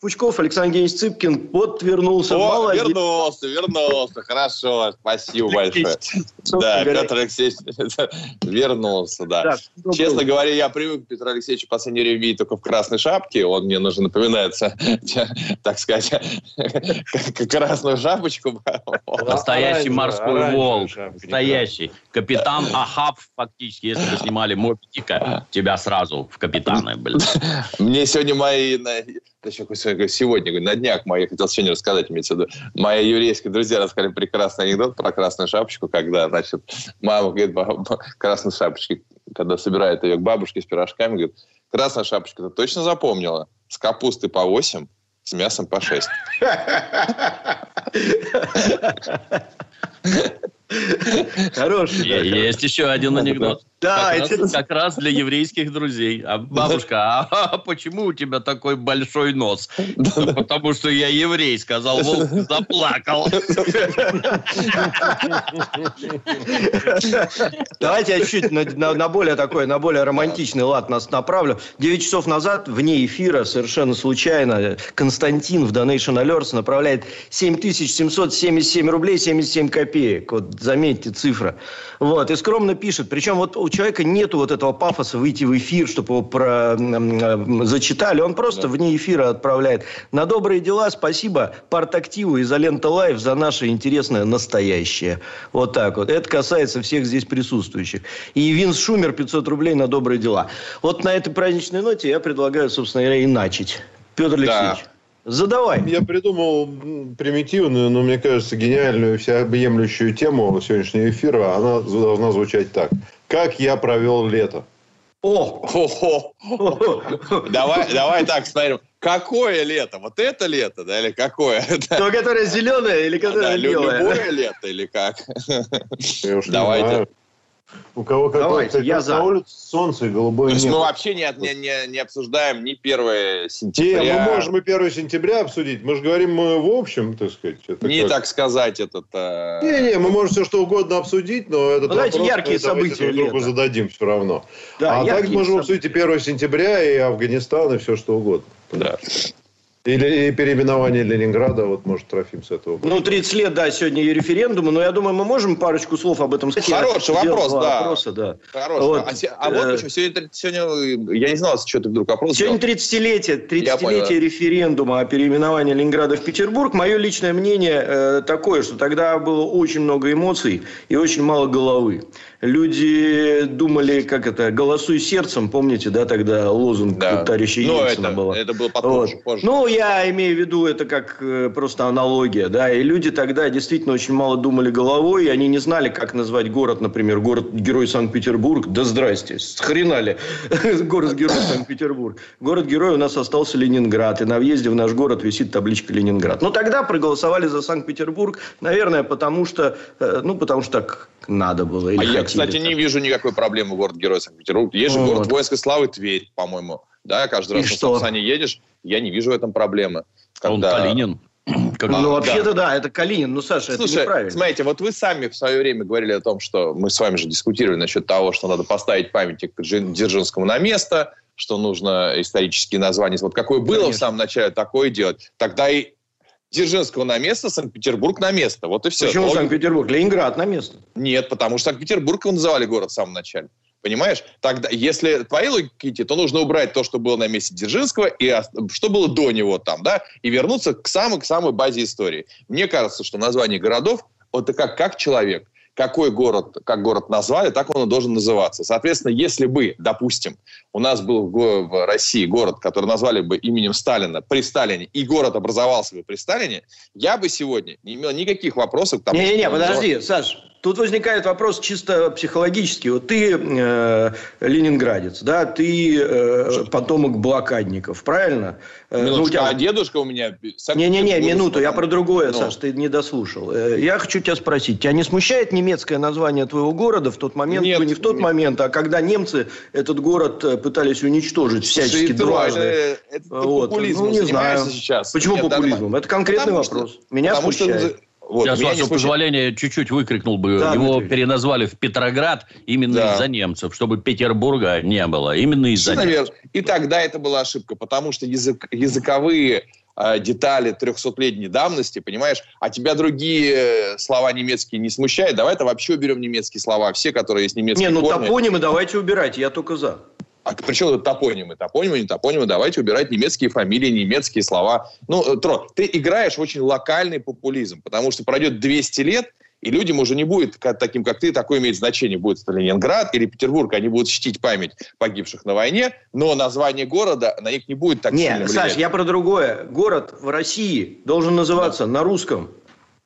Пучков, Александр Евгеньевич Цыпкин. Вот вернулся. О, Молодец. вернулся, вернулся. Хорошо, спасибо большое. Да, Петр Алексеевич вернулся, да. Честно говоря, я привык к Петру Алексеевичу в последнее время видеть только в красной шапке. Он мне нужно напоминается, так сказать, как красную шапочку. Настоящий морской волк. Настоящий. Капитан Ахаб, фактически, если бы снимали Мопитика, тебя сразу в капитаны, блин. Мне сегодня мои... сегодня, говорю, на днях мои, хотел сегодня рассказать, имеется в виду, мои еврейские друзья рассказали прекрасный анекдот про красную шапочку, когда, значит, мама говорит, «Ба- красной шапочки, когда собирает ее к бабушке с пирожками, говорит, красная шапочка, ты точно запомнила? С капустой по 8, с мясом по 6. Хороший. Есть еще один анекдот. Да, как, это- раз, как раз для еврейских друзей. А бабушка, а, почему у тебя такой большой нос? «Да потому что я еврей, сказал волк, заплакал. Давайте я чуть на, на- на более такой, на более романтичный лад нас направлю. 9 часов назад, вне эфира, совершенно случайно, Константин в Donation Alerts направляет 7777 рублей 77 копеек. Вот заметьте цифра. Вот, и скромно пишет. Причем вот у человека нету вот этого пафоса выйти в эфир, чтобы его про, зачитали. Он просто вне эфира отправляет. На добрые дела спасибо партактиву изолента лайф за наше интересное настоящее. Вот так вот. Это касается всех здесь присутствующих. И Винс Шумер 500 рублей на добрые дела. Вот на этой праздничной ноте я предлагаю, собственно говоря, и начать. Петр Алексеевич, задавай. Я придумал примитивную, но, мне кажется, гениальную, всеобъемлющую тему сегодняшнего эфира. Она должна звучать так. Как я провел лето? О! Хо-хо. Давай, давай так смотрим. Какое лето? Вот это лето, да, или какое? То, которое зеленое или Да, которое лю- белое? любое лето или как? Давайте. У кого какое? Давайте, я на за. улице солнце и голубое То есть мы небо. вообще не, не, не, не обсуждаем ни 1 Не, сентября. мы можем и 1 сентября обсудить. Мы же говорим мы в общем, так сказать. Это Не как- так сказать этот... э, Не-не, мы можем все что угодно обсудить, но этот Ну, давайте яркие мы давайте события друг другу зададим все равно. Да, а так можем события. обсудить и 1 сентября, и Афганистан, и все что угодно. Да. Или и переименование Ленинграда, вот может Трофим с этого. Ну, 30 лет, да, сегодня и референдуму, но я думаю, мы можем парочку слов об этом сказать. Хороший Я вопрос, да. Вопроса, да. Хорош. Вот, а, се- а вот э, почему сегодня, сегодня, я не знал, что ты вдруг вопрос Сегодня сделал. 30-летие, Я понял, 30-летие референдума о переименовании Ленинграда в Петербург. Мое личное мнение э, такое, что тогда было очень много эмоций и очень мало головы. Люди думали, как это, голосуй сердцем, помните, да, тогда лозунг Да. товарища Ну, Ельцина это, был. это было потом, Вот. позже. Ну, я имею в виду это как э, просто аналогия, да, и люди тогда действительно очень мало думали головой, и они не знали, как назвать город, например, город-герой Санкт-Петербург, да здрасте, схренали, город-герой Санкт-Петербург. Город-герой у нас остался Ленинград, и на въезде в наш город висит табличка Ленинград. Но тогда проголосовали за Санкт-Петербург, наверное, потому что, э, ну, потому что так надо было. или А я, кстати, не вижу никакой проблемы город-герой Санкт-Петербург. Есть же Вот. город воинской славы Тверь, по-моему. Да, каждый раз на что? Сапсане едешь, я не вижу в этом проблемы. Он Когда- Калинин. Как- Ну, да. вообще-то да, это Калинин. Ну, Саша, это Слушай, неправильно. смотрите, вот вы сами в свое время говорили о том, что мы с вами же дискутировали насчет того, что надо поставить памятник Дзержинскому на место, что нужно исторические названия. Вот какое было в Конечно. самом начале, такое делать. Тогда и Дзержинского на место, Санкт-Петербург на место. Вот и все. Почему Логика- Санкт-Петербург? Ленинград на место. Нет, потому что Санкт-Петербург его называли город в самом начале. Понимаешь? Тогда, если твоей логики идти, то нужно убрать то, что было на месте Дзержинского, и что было до него там, да, и вернуться к самой, к самой базе истории. Мне кажется, что название городов, вот это как, как человек. Какой город, как город назвали, так он и должен называться. Соответственно, если бы, допустим, у нас был в, России город, который назвали бы именем Сталина при Сталине, и город образовался бы при Сталине, я бы сегодня не имел никаких вопросов к тому, Не-не-не, подожди, Саш, тут возникает вопрос чисто психологический. Вот ты э, ленинградец, да, ты э, потомок блокадников, правильно? Э, ну, у тебя... А дедушка у меня... Не-не-не, минуту, я про другое, ну. Саш, ты не дослушал. Э, я хочу тебя спросить, тебя не смущает немецкое название твоего города в тот момент, Нет, ну, не в тот нет. момент, а когда немцы этот город э, пытались уничтожить всячески дважды? Это, это вот. популизм ну, не знаю. сейчас. Почему Нет, популизмом? Это конкретный потому вопрос. Что, Меня смущает. Что вот, Сейчас, вашего позволения, чуть-чуть выкрикнул бы. Да, Его Дмитрий. переназвали в Петроград именно да. из-за немцев, чтобы Петербурга не было. Именно из-за немцев. И тогда это была ошибка, потому что язык, языковые э, детали 300-летней давности, понимаешь, а тебя другие слова немецкие не смущают. Давай это вообще уберем немецкие слова, все, которые есть немецкие Не, ну корни. топонимы давайте убирать, я только за. А причем тут топонимы? Топонимы, не топонимы. Давайте убирать немецкие фамилии, немецкие слова. Ну, э, Тро, ты играешь в очень локальный популизм, потому что пройдет 200 лет, и людям уже не будет таким, как ты, такое имеет значение. Будет это Ленинград или Петербург. Они будут чтить память погибших на войне, но название города на них не будет так Нет, сильно влиять. Саш, я про другое. Город в России должен называться да. на русском.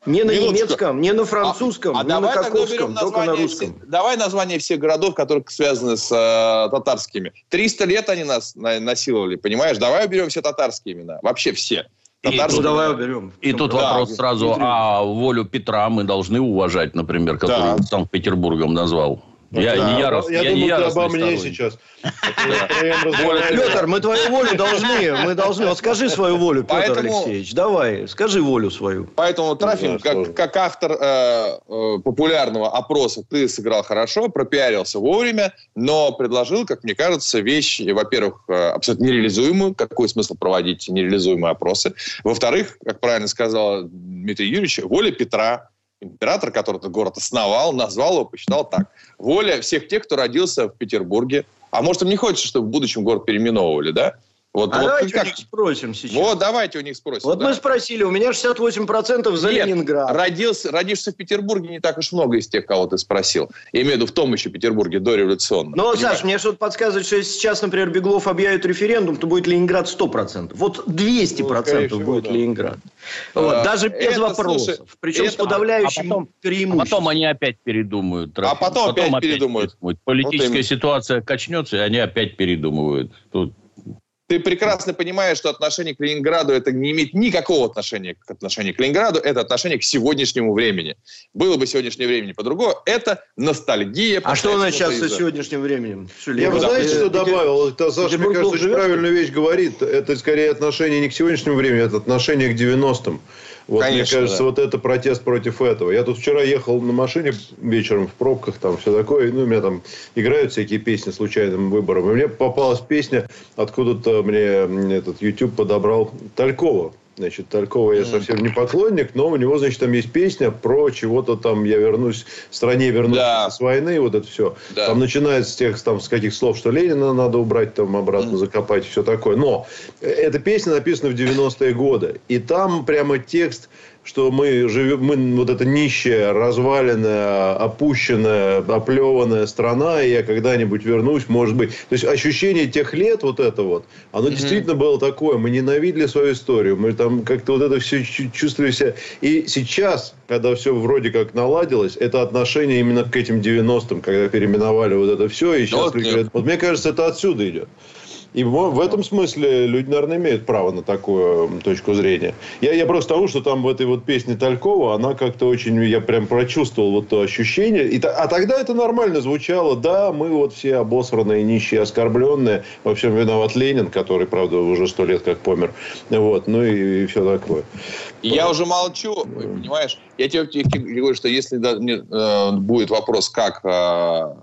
Не на Минуточку. немецком, не на французском, а, а не на каковском, только на русском. Все, давай название всех городов, которые связаны с э, татарскими. 300 лет они нас на, насиловали, понимаешь? Давай уберем все татарские имена. Вообще все. И тут, давай уберем. И тут да, вопрос сразу, а волю Петра мы должны уважать, например, который да. Санкт-Петербургом назвал. Я, да. не ярост, я, я думаю, не ты обо мне сейчас. Петр, мы твою волю должны, мы должны. Вот скажи свою волю, Петр Алексеевич. Давай, скажи волю свою. Поэтому, Трофим, как, автор э, э, популярного опроса, ты сыграл хорошо, пропиарился вовремя, но предложил, как мне кажется, вещь, во-первых, э, абсолютно нереализуемую. Какой смысл проводить нереализуемые опросы? Во-вторых, как правильно сказал Дмитрий Юрьевич, воля Петра, император, который этот город основал, назвал его, посчитал так. Воля всех тех, кто родился в Петербурге. А может, им не хочется, чтобы в будущем город переименовывали, да? Вот, а вот давайте как... у них спросим сейчас. Вот давайте у них спросим. Вот да. мы спросили, у меня 68% за Нет, Ленинград. Родился, родишься в Петербурге не так уж много из тех, кого ты спросил. Я имею в виду в том еще Петербурге дореволюционно. Ну, Саш, мне что-то подсказывает, что если сейчас, например, Беглов объявит референдум, то будет Ленинград 100%. Вот 200% ну, будет да. Ленинград. Вот, а, даже без это, вопросов. Слушай, Причем это, с подавляющим а потом, преимуществом. А потом они опять передумают. А потом, потом опять, опять передумают. Политическая вот ситуация качнется, и они опять передумывают. Тут ты прекрасно понимаешь, что отношение к Ленинграду это не имеет никакого отношения к отношению к Ленинграду, это отношение к сегодняшнему времени. Было бы сегодняшнее время по-другому, это ностальгия. А что у нас сейчас со сегодняшним временем? Я бы знаете, что добавил? Это, Саша, мне кажется, очень правильную вещь говорит. Это скорее отношение не к сегодняшнему времени, это отношение к 90-м. Вот, Конечно, мне кажется, да. вот это протест против этого. Я тут вчера ехал на машине вечером в пробках, там все такое. Ну, у меня там играют всякие песни случайным выбором. И мне попалась песня, откуда-то мне этот YouTube подобрал Талькова. Значит, Талькова я совсем не поклонник, но у него, значит, там есть песня про чего-то там «Я вернусь, в стране вернусь да. с войны», вот это все. Да. Там начинается с тех, там, с каких слов, что Ленина надо убрать, там, обратно закопать, все такое. Но эта песня написана в 90-е годы. И там прямо текст что мы живем, мы вот эта нищая, разваленная, опущенная, оплеванная страна, и я когда-нибудь вернусь, может быть. То есть ощущение тех лет, вот это вот, оно mm-hmm. действительно было такое. Мы ненавидели свою историю, мы там как-то вот это все чувствовали себя. И сейчас, когда все вроде как наладилось, это отношение именно к этим 90-м, когда переименовали вот это все, и сейчас... Вот, вот мне кажется, это отсюда идет. И в, этом смысле люди, наверное, имеют право на такую точку зрения. Я, я просто того, что там в этой вот песне Талькова, она как-то очень, я прям прочувствовал вот то ощущение. И, а тогда это нормально звучало. Да, мы вот все обосранные, нищие, оскорбленные. Во всем виноват Ленин, который, правда, уже сто лет как помер. Вот, ну и, и все такое. Я уже молчу, понимаешь? Я тебе, говорю, что если да, э, будет вопрос, как... Э,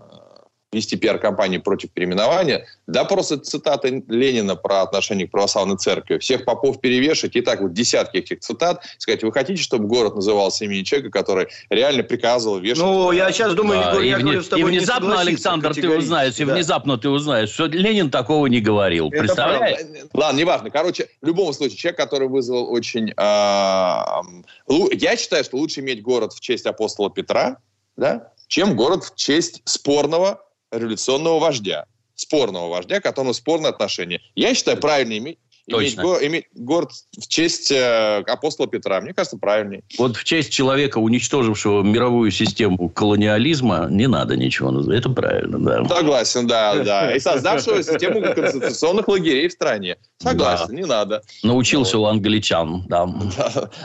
вести пиар-компанию против переименования, да просто цитаты Ленина про отношение к православной церкви. Всех попов перевешать, и так вот десятки этих цитат, сказать, вы хотите, чтобы город назывался именем человека, который реально приказывал вешать? Ну, я сейчас думаю, да, я, и, говорю, с тобой и внезапно, Александр, ты узнаешь, да. и внезапно ты узнаешь, что Ленин такого не говорил. Это Представляешь? Правда. Ладно, неважно. Короче, в любом случае, человек, который вызвал очень... Э, я считаю, что лучше иметь город в честь апостола Петра, да, чем город в честь спорного революционного вождя, спорного вождя, к которому спорные отношения. Я считаю, правильно иметь, Точно. Иметь, иметь город в честь э, апостола Петра. Мне кажется, правильнее. Вот в честь человека, уничтожившего мировую систему колониализма, не надо ничего. Это правильно, да. Согласен, да, да. И создавшего систему концентрационных лагерей в стране. Согласен, да. не надо. Научился вот. у англичан, да.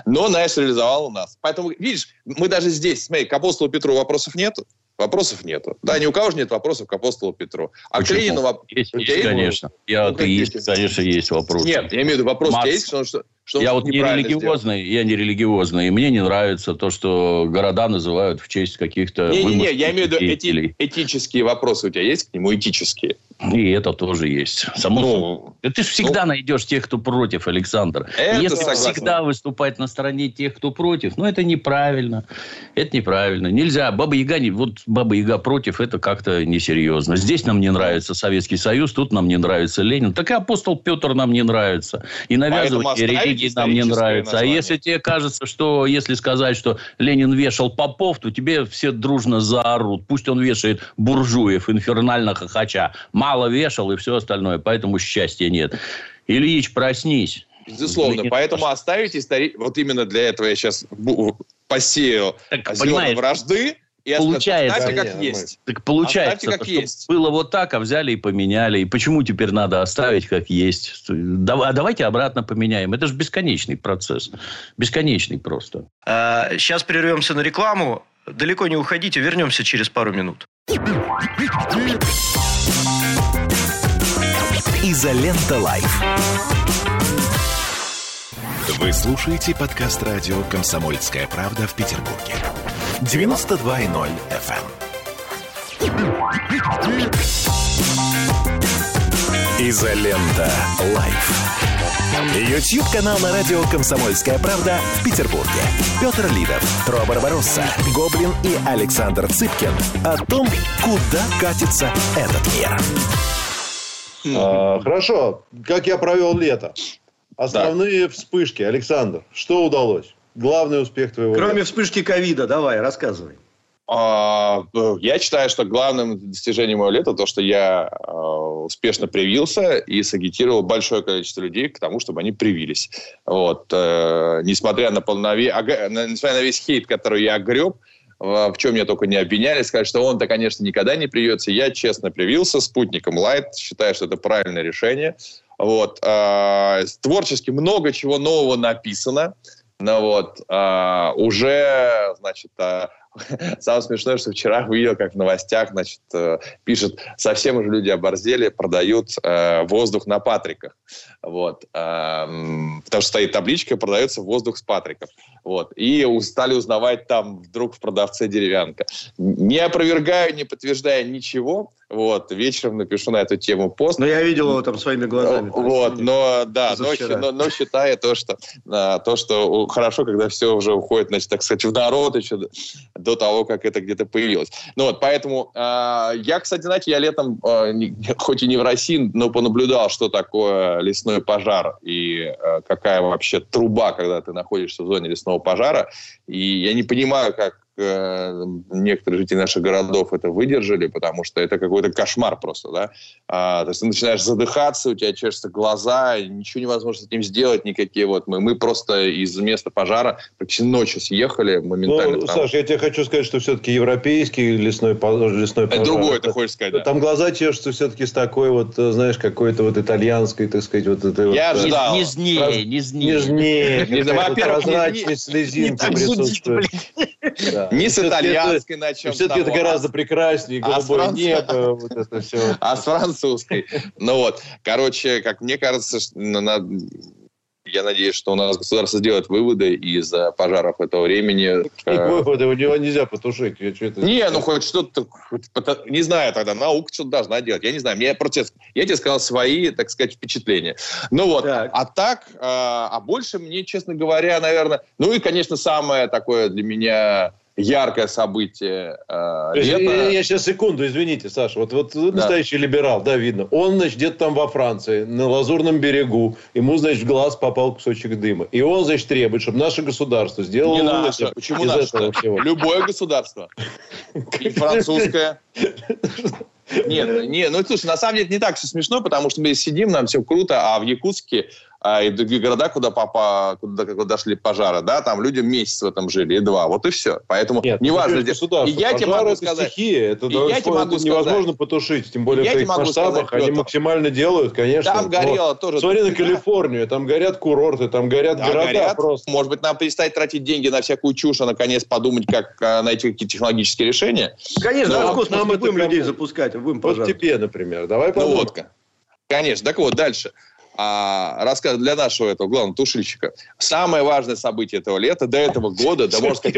Но, знаешь, реализовал у нас. Поэтому, видишь, мы даже здесь, смотри, к апостолу Петру вопросов нету. Вопросов нету. Да, ни у кого же нет вопросов к апостолу Петру. А Почему? к Ленину... Есть, есть, конечно. Я, ну, есть, конечно, есть вопрос. Нет, я имею в виду, вопрос Марс... есть, что, что я вот не религиозный, сделал. я не религиозный, и мне не нравится то, что города называют в честь каких-то... Не-не-не, я имею в виду эти, этические вопросы у тебя есть к нему, этические? И это тоже есть. Само ну, Ты же всегда ну, найдешь тех, кто против, Александр. Это Если согласен. всегда выступать на стороне тех, кто против, ну, это неправильно. Это неправильно. Нельзя. Баба Яга, вот Баба Яга против, это как-то несерьезно. Здесь нам не нравится Советский Союз, тут нам не нравится Ленин. Так и апостол Петр нам не нравится. И навязывать религии нам не нравится. Название. А если тебе кажется, что если сказать, что Ленин вешал попов, то тебе все дружно заорут. Пусть он вешает буржуев, инфернально хохоча. Мало вешал и все остальное. Поэтому счастья нет. Ильич, проснись. Безусловно. Ленин Поэтому прош... оставить истории... Вот именно для этого я сейчас посею так, зерна вражды и получается, оставьте как есть. Так получается, как есть. было вот так, а взяли и поменяли. И почему теперь надо оставить как есть? А давайте обратно поменяем. Это же бесконечный процесс. Бесконечный просто. А, сейчас прервемся на рекламу. Далеко не уходите, вернемся через пару минут. Изолента Live. Вы слушаете подкаст радио «Комсомольская правда» в Петербурге. 92.0 FM. Изолента. Live. YouTube-канал на радио «Комсомольская правда» в Петербурге. Петр Лидов, Тро Барбаросса, Гоблин и Александр Цыпкин о том, куда катится этот мир. А, хорошо. Как я провел лето? Основные да. вспышки. Александр, что удалось? Главный успех твоего Кроме лета. вспышки ковида, давай, рассказывай. А, я считаю, что главным достижением моего лета то, что я а, успешно привился и сагитировал большое количество людей к тому, чтобы они привились. Вот. Э, несмотря на, полнове... несмотря на весь хейт, который я огреб, в чем меня только не обвиняли, сказать, что он-то, конечно, никогда не привьется. Я честно привился спутником Light, считаю, что это правильное решение. Вот. Э, творчески много чего нового написано. Ну вот, э, уже, значит, э, самое смешное, что вчера увидел, как в новостях, значит, э, пишет, совсем уже люди оборзели, продают э, воздух на Патриках. Вот. Э, потому что стоит табличка, продается воздух с Патриков. Вот. И стали узнавать там вдруг в продавце деревянка. Не опровергаю, не подтверждаю ничего, вот, вечером напишу на эту тему пост. Но я видел его там своими глазами. Вот, но, да, но, но, но считаю то, что, то, что хорошо, когда все уже уходит, значит, так сказать, в народ еще до того, как это где-то появилось. Ну вот, поэтому э, я, кстати, знаете, я летом, э, хоть и не в России, но понаблюдал, что такое лесной пожар и э, какая вообще труба, когда ты находишься в зоне лесного пожара. И я не понимаю, как некоторые жители наших городов это выдержали, потому что это какой-то кошмар просто, да. А, то есть ты начинаешь задыхаться, у тебя чешутся глаза, ничего невозможно с этим сделать, никакие вот мы. Мы просто из места пожара практически ночью съехали моментально. Ну, Саш, я тебе хочу сказать, что все-таки европейский лесной, лесной пожар. Это другое, ты хочешь сказать, да. Там глаза чешутся все-таки с такой вот, знаешь, какой-то вот итальянской, так сказать, вот этой я вот... Ожидал. Нежнее, нежнее. Нежнее. Во-первых, прозрачной слезинки присутствует. Не с итальянской начнем. Все-таки это гораздо прекраснее, а небо, вот это все. А с французской. Ну вот, короче, как мне кажется, я надеюсь, что у нас государство сделает выводы из пожаров этого времени. Какие э, выводы? Его нельзя потушить. Не, ну хоть что-то... Не знаю тогда, наука что-то должна делать. Я не знаю. Мне против... Я тебе сказал свои, так сказать, впечатления. Ну вот. Так. А так, э, а больше мне, честно говоря, наверное... Ну и, конечно, самое такое для меня яркое событие э, лета. Я, я сейчас секунду, извините, Саша. Вот, вот да. настоящий либерал, да, видно. Он, значит, где-то там во Франции, на Лазурном берегу. Ему, значит, в глаз попал кусочек дыма. И он, значит, требует, чтобы наше государство сделало... Не наше. Почему наше? Любое государство. И французское. Нет, не, ну слушай, на самом деле это не так все смешно, потому что мы сидим, нам все круто, а в Якутске и другие города, куда, попа, куда, куда шли пожары, да, там люди месяц в этом жили, и два, вот и все. Поэтому Нет, ну, неважно. Где... И я тебе могу это сказать... стихия, это, и я тебе могу невозможно сказать, потушить, тем более в своих масштабах, сказать, они максимально делают, конечно. Там горело тоже. Смотри на Калифорнию, там горят курорты, там горят да, города горят. просто. Может быть, нам перестать тратить деньги на всякую чушь, а наконец подумать, как а, найти какие-то технологические решения. Конечно, Но, в космос нам мы будем людей запускать, будем, пожалуйста. Вот тебе, например. Давай подумаем. Ну вот, конечно. Так вот, дальше а, рассказ для нашего этого главного тушильщика. Самое важное событие этого лета, до этого года, да можно сказать...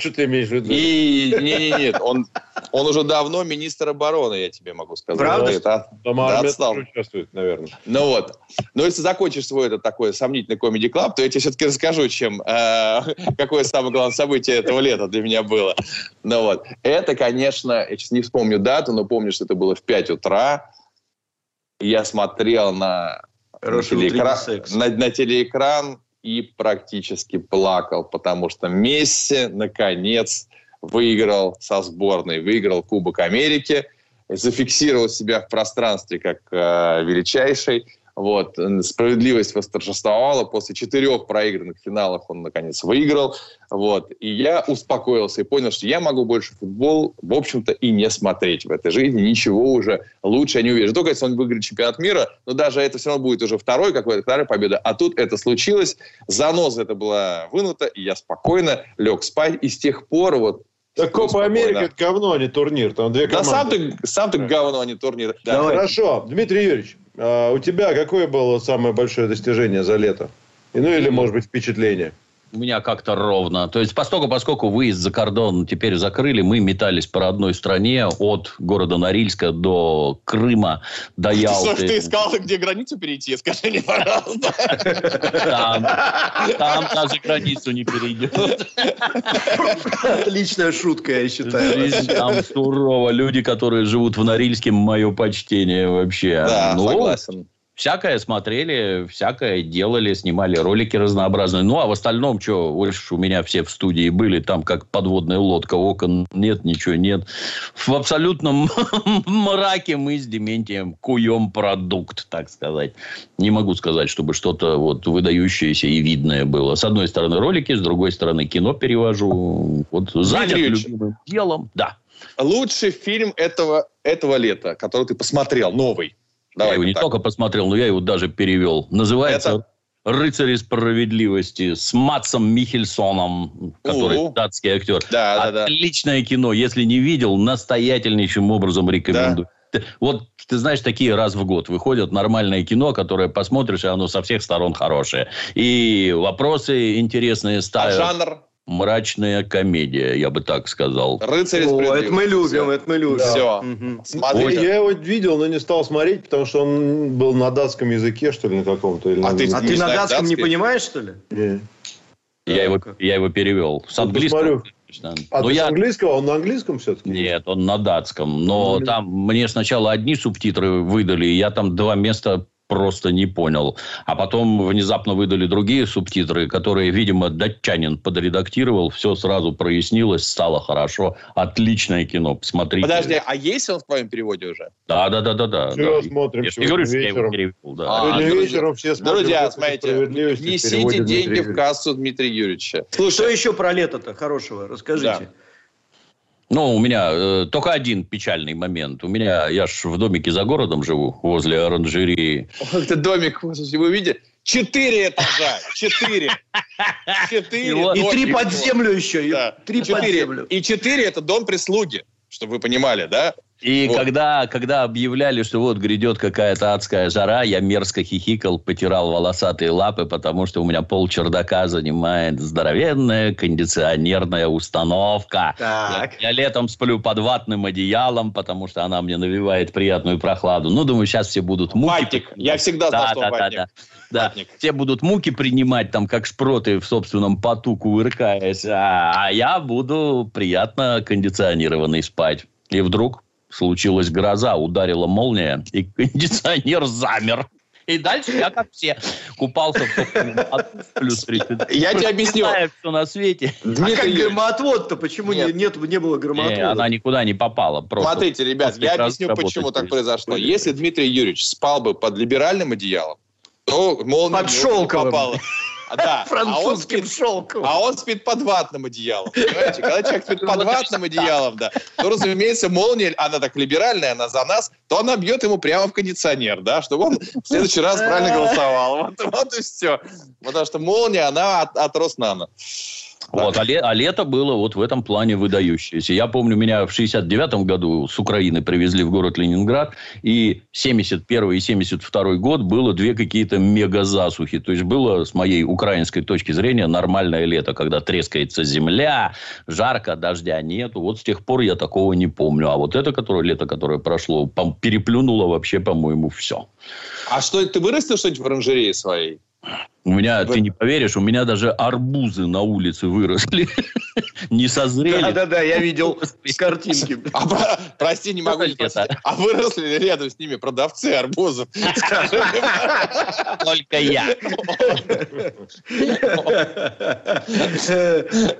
Что ты имеешь в виду? И, не, не, нет, он, он уже давно министр обороны, я тебе могу сказать. Правда? Это, Там да, отстал. участвует, наверное. Ну вот. Но если закончишь свой этот такой сомнительный комедий клаб, то я тебе все-таки расскажу, чем, э, какое самое главное событие этого лета для меня было. Ну вот. Это, конечно, я сейчас не вспомню дату, но помню, что это было в 5 утра. Я смотрел на на телеэкран, на, на телеэкран и практически плакал, потому что Месси, наконец, выиграл со сборной, выиграл Кубок Америки, зафиксировал себя в пространстве как э, величайший вот. Справедливость восторжествовала. После четырех проигранных финалов он, наконец, выиграл. Вот. И я успокоился и понял, что я могу больше футбол, в общем-то, и не смотреть в этой жизни. Ничего уже лучше я не увижу. Только если он выиграет чемпионат мира, но даже это все равно будет уже второй какой-то, вторая победа. А тут это случилось. Заноза это была вынута, и я спокойно лег спать. И с тех пор вот так Копа Америки это говно, а не турнир. Там две команды. Да сам ты, сам ты говно, а не турнир. Да. Хорошо. Дмитрий Юрьевич, а у тебя какое было самое большое достижение за лето? И, ну или, может быть, впечатление? У меня как-то ровно. То есть, поскольку, поскольку выезд за кордон теперь закрыли, мы метались по одной стране от города Норильска до Крыма, до Ялты. Ты, ты искал, где границу перейти? Скажи мне, пожалуйста. Там, там даже границу не перейдет. Отличная шутка, я считаю. Жизнь там сурово. Люди, которые живут в Норильске, мое почтение вообще. Да, ну, согласен всякое смотрели, всякое делали, снимали ролики разнообразные. Ну, а в остальном, что, у меня все в студии были, там как подводная лодка, окон нет, ничего нет. В абсолютном мраке мы с Дементием куем продукт, так сказать. Не могу сказать, чтобы что-то вот выдающееся и видное было. С одной стороны ролики, с другой стороны кино перевожу. Вот занят любимым делом. Да. Лучший фильм этого, этого лета, который ты посмотрел, новый. Давай, я его не так. только посмотрел, но я его даже перевел. Называется Это... «Рыцари справедливости» с Матсом Михельсоном, который У-у. датский актер. Да, да, Отличное да. кино. Если не видел, настоятельнейшим образом рекомендую. Да. Вот, ты знаешь, такие раз в год выходят нормальное кино, которое посмотришь, и оно со всех сторон хорошее. И вопросы интересные ставят. А жанр? Мрачная комедия, я бы так сказал. Рыцарь О, это мы любим, Все. это мы любим. Да. Все. Угу. Я его видел, но не стал смотреть, потому что он был на датском языке, что ли, на каком-то. Или а, на... ты, а ты на датском датский? не понимаешь, что ли? Не. Я, его, я его перевел. С английского. А но я... с английского? Он на английском все-таки? Нет, он на датском. Но ну, там мне сначала одни субтитры выдали, и я там два места просто не понял. А потом внезапно выдали другие субтитры, которые, видимо, датчанин подредактировал, все сразу прояснилось, стало хорошо. Отличное кино, посмотрите. Подожди, а есть он в твоем переводе уже? Да, да, да, да. да, Все да. смотрим я сегодня говорю, вечером. Перевел, да. А, сегодня друзья, вечером все смотрим. Друзья, смотрите, несите деньги в кассу Дмитрия Юрьевича. Слушай, что еще про лето-то хорошего? Расскажите. Да. Ну, у меня э, только один печальный момент. У меня, я ж в домике за городом живу, возле оранжерии. Это домик, вы видите? Четыре этажа. Четыре. Четыре. И три под землю еще. Три под землю. И четыре это дом прислуги, чтобы вы понимали, да? И вот. когда, когда объявляли, что вот грядет какая-то адская жара, я мерзко хихикал, потирал волосатые лапы, потому что у меня пол чердака занимает здоровенная кондиционерная установка. Так. Я, я летом сплю под ватным одеялом, потому что она мне навевает приятную прохладу. Ну, думаю, сейчас все будут муки. Ватник. Я всегда знал, да, что да, ватник. Да, да. Ватник. да. Все будут муки принимать, там, как шпроты в собственном поту кувыркаясь, а, а я буду приятно кондиционированный спать. И вдруг случилась гроза, ударила молния, и кондиционер замер. И дальше я, как все, купался в плюс 30. Я тебе объясню. все на свете. А как громоотвод-то? Почему нет. Нет, не было громоотвода? она никуда не попала. Просто Смотрите, ребят, я объясню, почему так произошло. Если Дмитрий Юрьевич спал бы под либеральным одеялом, Ну, молния Под шелковым. попала. А, да. Французским а он спит, шелком. А он спит под ватным одеялом. Понимаете? Когда человек спит под ватным одеялом, да, то, разумеется, молния, она так либеральная, она за нас, то она бьет ему прямо в кондиционер, да, чтобы он в следующий раз правильно голосовал. Вот, вот и все. Потому что молния, она от, от Роснана. Вот, а, ле, а лето было вот в этом плане выдающееся. Я помню, меня в 69 году с Украины привезли в город Ленинград, и 71 и 72 год было две какие-то мега-засухи. То есть, было, с моей украинской точки зрения, нормальное лето, когда трескается земля, жарко, дождя нету. Вот с тех пор я такого не помню. А вот это которое, лето, которое прошло, переплюнуло вообще, по-моему, все. А что, ты вырастил что-нибудь в оранжерее своей? У меня, Вы... ты не поверишь, у меня даже арбузы на улице выросли. не созрели. Да-да-да, я видел с картинки. А, прости, не могу. А выросли ли рядом с ними продавцы арбузов? Только я.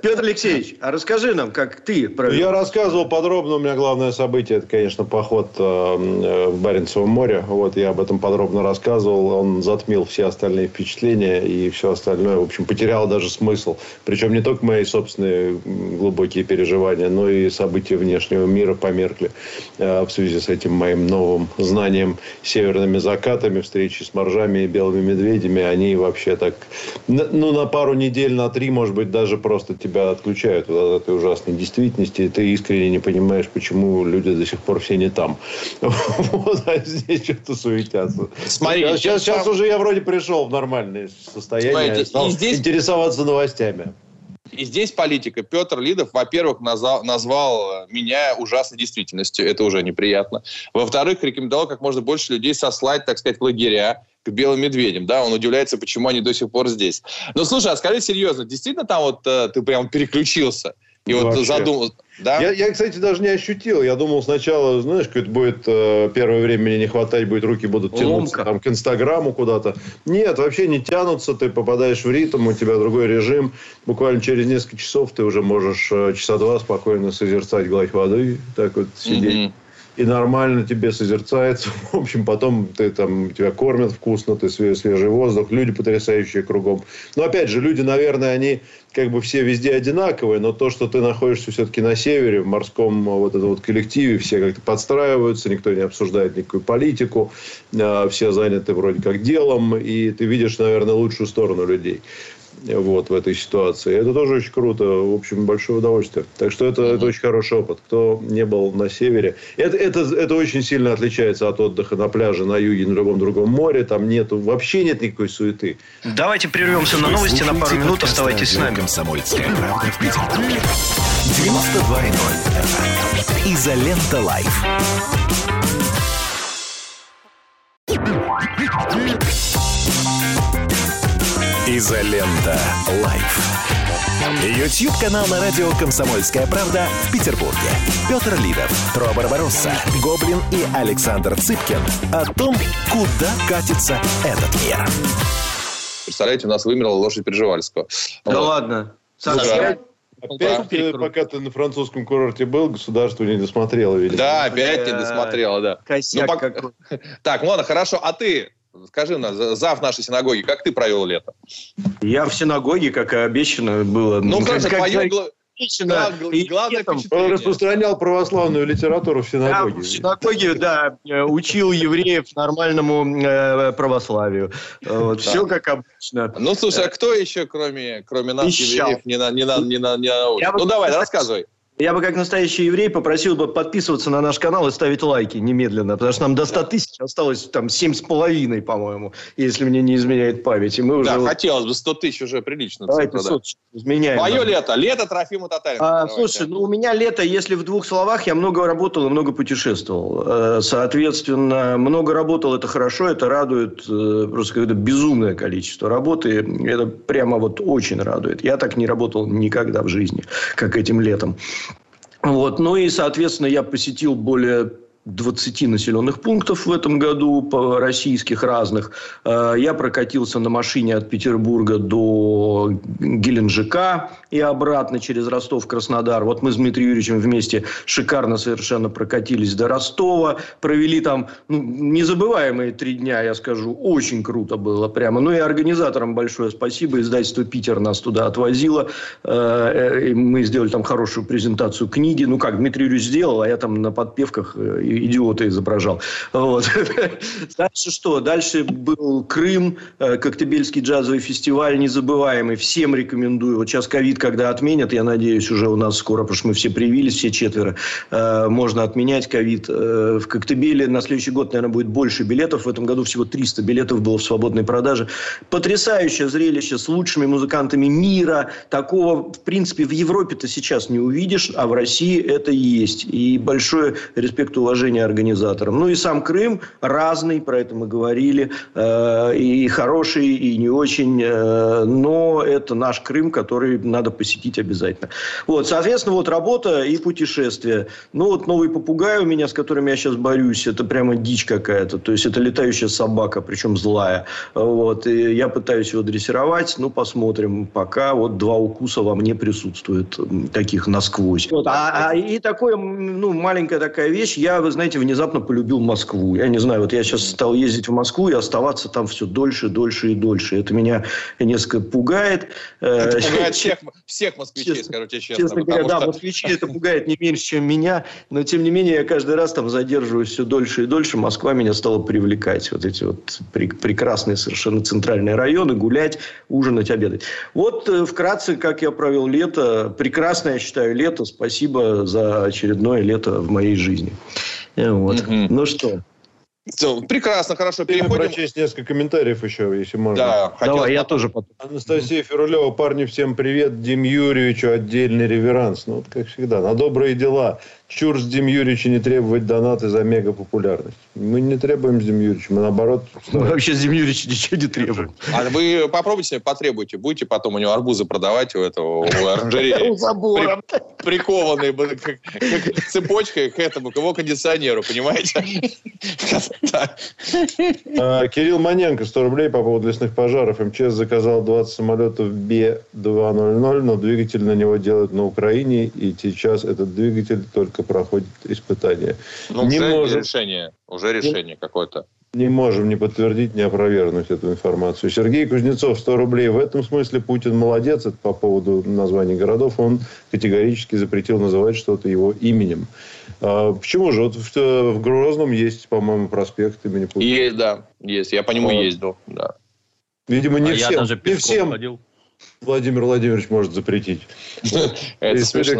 Петр Алексеевич, а расскажи нам, как ты провел. Я рассказывал подробно. У меня главное событие, это, конечно, поход э, э, в Баренцево море. Вот я об этом подробно рассказывал. Он затмил все остальные впечатления и все остальное, в общем, потеряло даже смысл. Причем не только мои собственные глубокие переживания, но и события внешнего мира померкли э, в связи с этим моим новым знанием северными закатами, встречи с моржами и белыми медведями. Они вообще так, ну, на пару недель, на три, может быть, даже просто тебя отключают от этой ужасной действительности, и ты искренне не понимаешь, почему люди до сих пор все не там. Вот, а здесь что-то суетятся. Смотри, сейчас, сейчас уже я вроде пришел в нормальный состояние стал и здесь... интересоваться новостями. И здесь политика. Петр Лидов, во-первых, назвал, назвал меня ужасной действительностью. Это уже неприятно. Во-вторых, рекомендовал как можно больше людей сослать, так сказать, в лагеря к белым медведям. Да, он удивляется, почему они до сих пор здесь. Но слушай, а скажи серьезно, действительно там вот э, ты прям переключился? И вот задумал, да? Я, я, кстати, даже не ощутил. Я думал сначала, знаешь, как это будет э, первое время мне не хватать будет, руки будут тянуться там, к Инстаграму куда-то. Нет, вообще не тянутся. Ты попадаешь в ритм, у тебя другой режим. Буквально через несколько часов ты уже можешь э, часа два спокойно созерцать гладь воды, так вот сидеть. Mm-hmm и нормально тебе созерцается. В общем, потом ты там, тебя кормят вкусно, ты свежий воздух, люди потрясающие кругом. Но опять же, люди, наверное, они как бы все везде одинаковые, но то, что ты находишься все-таки на севере, в морском вот этом вот коллективе, все как-то подстраиваются, никто не обсуждает никакую политику, а, все заняты вроде как делом, и ты видишь, наверное, лучшую сторону людей вот, в этой ситуации. Это тоже очень круто. В общем, большое удовольствие. Так что это, mm-hmm. это очень хороший опыт. Кто не был на севере. Это, это, это очень сильно отличается от отдыха на пляже, на юге, на любом другом море. Там нету, вообще нет никакой суеты. Давайте прервемся на новости на пару минут. Оставайтесь с нами. Комсомольская правда в Петербурге. 92,0 Изолента Live. Изолента. Live. YouTube-канал на радио «Комсомольская правда» в Петербурге. Петр Лидов, Тро Барбаросса, Гоблин и Александр Цыпкин о том, куда катится этот мир. Представляете, у нас вымерла лошадь Пржевальского. Да вот. ладно. Совсем? Опять, ты, пока ты на французском курорте был, государство не досмотрело, видимо. Да, опять не досмотрело, да. Косяк ну, пока... Так, ладно, хорошо. А ты Скажи зав нашей синагоги, как ты провел лето? Я в синагоге, как и обещано было. Ну, как, как, твое да, главное Он распространял православную литературу в синагоге. Да, в синагоге, да, учил евреев нормальному э, православию. Вот, да. Все как обычно. Ну, слушай, а кто еще, кроме, кроме нас, Ищал. евреев, не, на, не, на, не, на, не научит? Ну, давай, рассказывай. Я бы, как настоящий еврей, попросил бы подписываться на наш канал и ставить лайки немедленно, потому что нам до 100 тысяч осталось там 7,5, по-моему, если мне не изменяет память. И мы уже да, хотелось бы 100 тысяч уже прилично. Давайте цифра, да. изменяем. Твое лето. Лето Трофима Татарина. А, слушай, ну у меня лето, если в двух словах, я много работал и много путешествовал. Э, соответственно, много работал, это хорошо, это радует э, просто какое-то безумное количество работы. Это прямо вот очень радует. Я так не работал никогда в жизни, как этим летом. Вот. Ну и, соответственно, я посетил более 20 населенных пунктов в этом году, по российских разных. Э, я прокатился на машине от Петербурга до Геленджика и обратно через Ростов-Краснодар. Вот мы с Дмитрием Юрьевичем вместе шикарно совершенно прокатились до Ростова, провели там ну, незабываемые три дня, я скажу, очень круто было прямо. Ну и организаторам большое спасибо, издательство «Питер» нас туда отвозило, э, мы сделали там хорошую презентацию книги, ну как, Дмитрий Юрьевич сделал, а я там на подпевках идиота изображал. Вот. Дальше что? Дальше был Крым, э, Коктебельский джазовый фестиваль незабываемый. Всем рекомендую. Вот сейчас ковид, когда отменят, я надеюсь, уже у нас скоро, потому что мы все привились, все четверо, э, можно отменять ковид. Э, в Коктебеле на следующий год, наверное, будет больше билетов. В этом году всего 300 билетов было в свободной продаже. Потрясающее зрелище с лучшими музыкантами мира. Такого, в принципе, в Европе-то сейчас не увидишь, а в России это есть. И большой респект, уважение уважение организаторам. Ну и сам Крым разный, про это мы говорили, э, и хороший, и не очень, э, но это наш Крым, который надо посетить обязательно. Вот, соответственно, вот работа и путешествия. Ну вот новый попугай у меня, с которым я сейчас борюсь, это прямо дичь какая-то, то есть это летающая собака, причем злая. Вот, и я пытаюсь его дрессировать, ну посмотрим, пока вот два укуса во мне присутствуют, таких насквозь. Вот, а, а, и такое, ну, маленькая такая вещь, я вы знаете, внезапно полюбил Москву. Я не знаю, вот я сейчас стал ездить в Москву и оставаться там все дольше, дольше и дольше. Это меня несколько пугает. Это пугает всех, всех москвичей, честно, скажу тебе честно. Честно говоря, что... да, москвичей это пугает не меньше, чем меня. Но, тем не менее, я каждый раз там задерживаюсь все дольше и дольше. Москва меня стала привлекать. Вот эти вот прекрасные совершенно центральные районы. Гулять, ужинать, обедать. Вот э, вкратце, как я провел лето. Прекрасное, я считаю, лето. Спасибо за очередное лето в моей жизни. Вот. Угу. Ну что? Все, прекрасно, хорошо. Переходим. прочесть несколько комментариев еще, если можно. Да, Давай, я тоже потом. Анастасия Ферулева, парни, всем привет. Дим Юрьевичу отдельный реверанс. Ну, вот как всегда, на добрые дела. Чур с Дим Юрьевича не требовать донаты за мега популярность. Мы не требуем с Дим Юрьевичем, мы наоборот... Мы вообще с Дим Юрьевичем ничего не требуем. А вы попробуйте, потребуйте. Будете потом у него арбузы продавать у этого у оранжереи. У забора. Прикованные цепочкой к этому, к его кондиционеру, понимаете? А, Кирилл Маненко, 100 рублей по поводу лесных пожаров. МЧС заказал 20 самолетов Б-200, но двигатель на него делают на Украине, и сейчас этот двигатель только только проходит испытание. Ну, не уже можем... решение, уже решение какое-то. Не можем не подтвердить, не опровергнуть эту информацию. Сергей Кузнецов, 100 рублей. В этом смысле Путин молодец. Это по поводу названий городов. Он категорически запретил называть что-то его именем. А, почему же? Вот в, в Грозном есть, по-моему, проспект имени Путина. Есть, да. Есть. Я по нему а. ездил. Да. Видимо, не а всем. Я даже не всем. Ходил. Владимир Владимирович может запретить. Это смешно.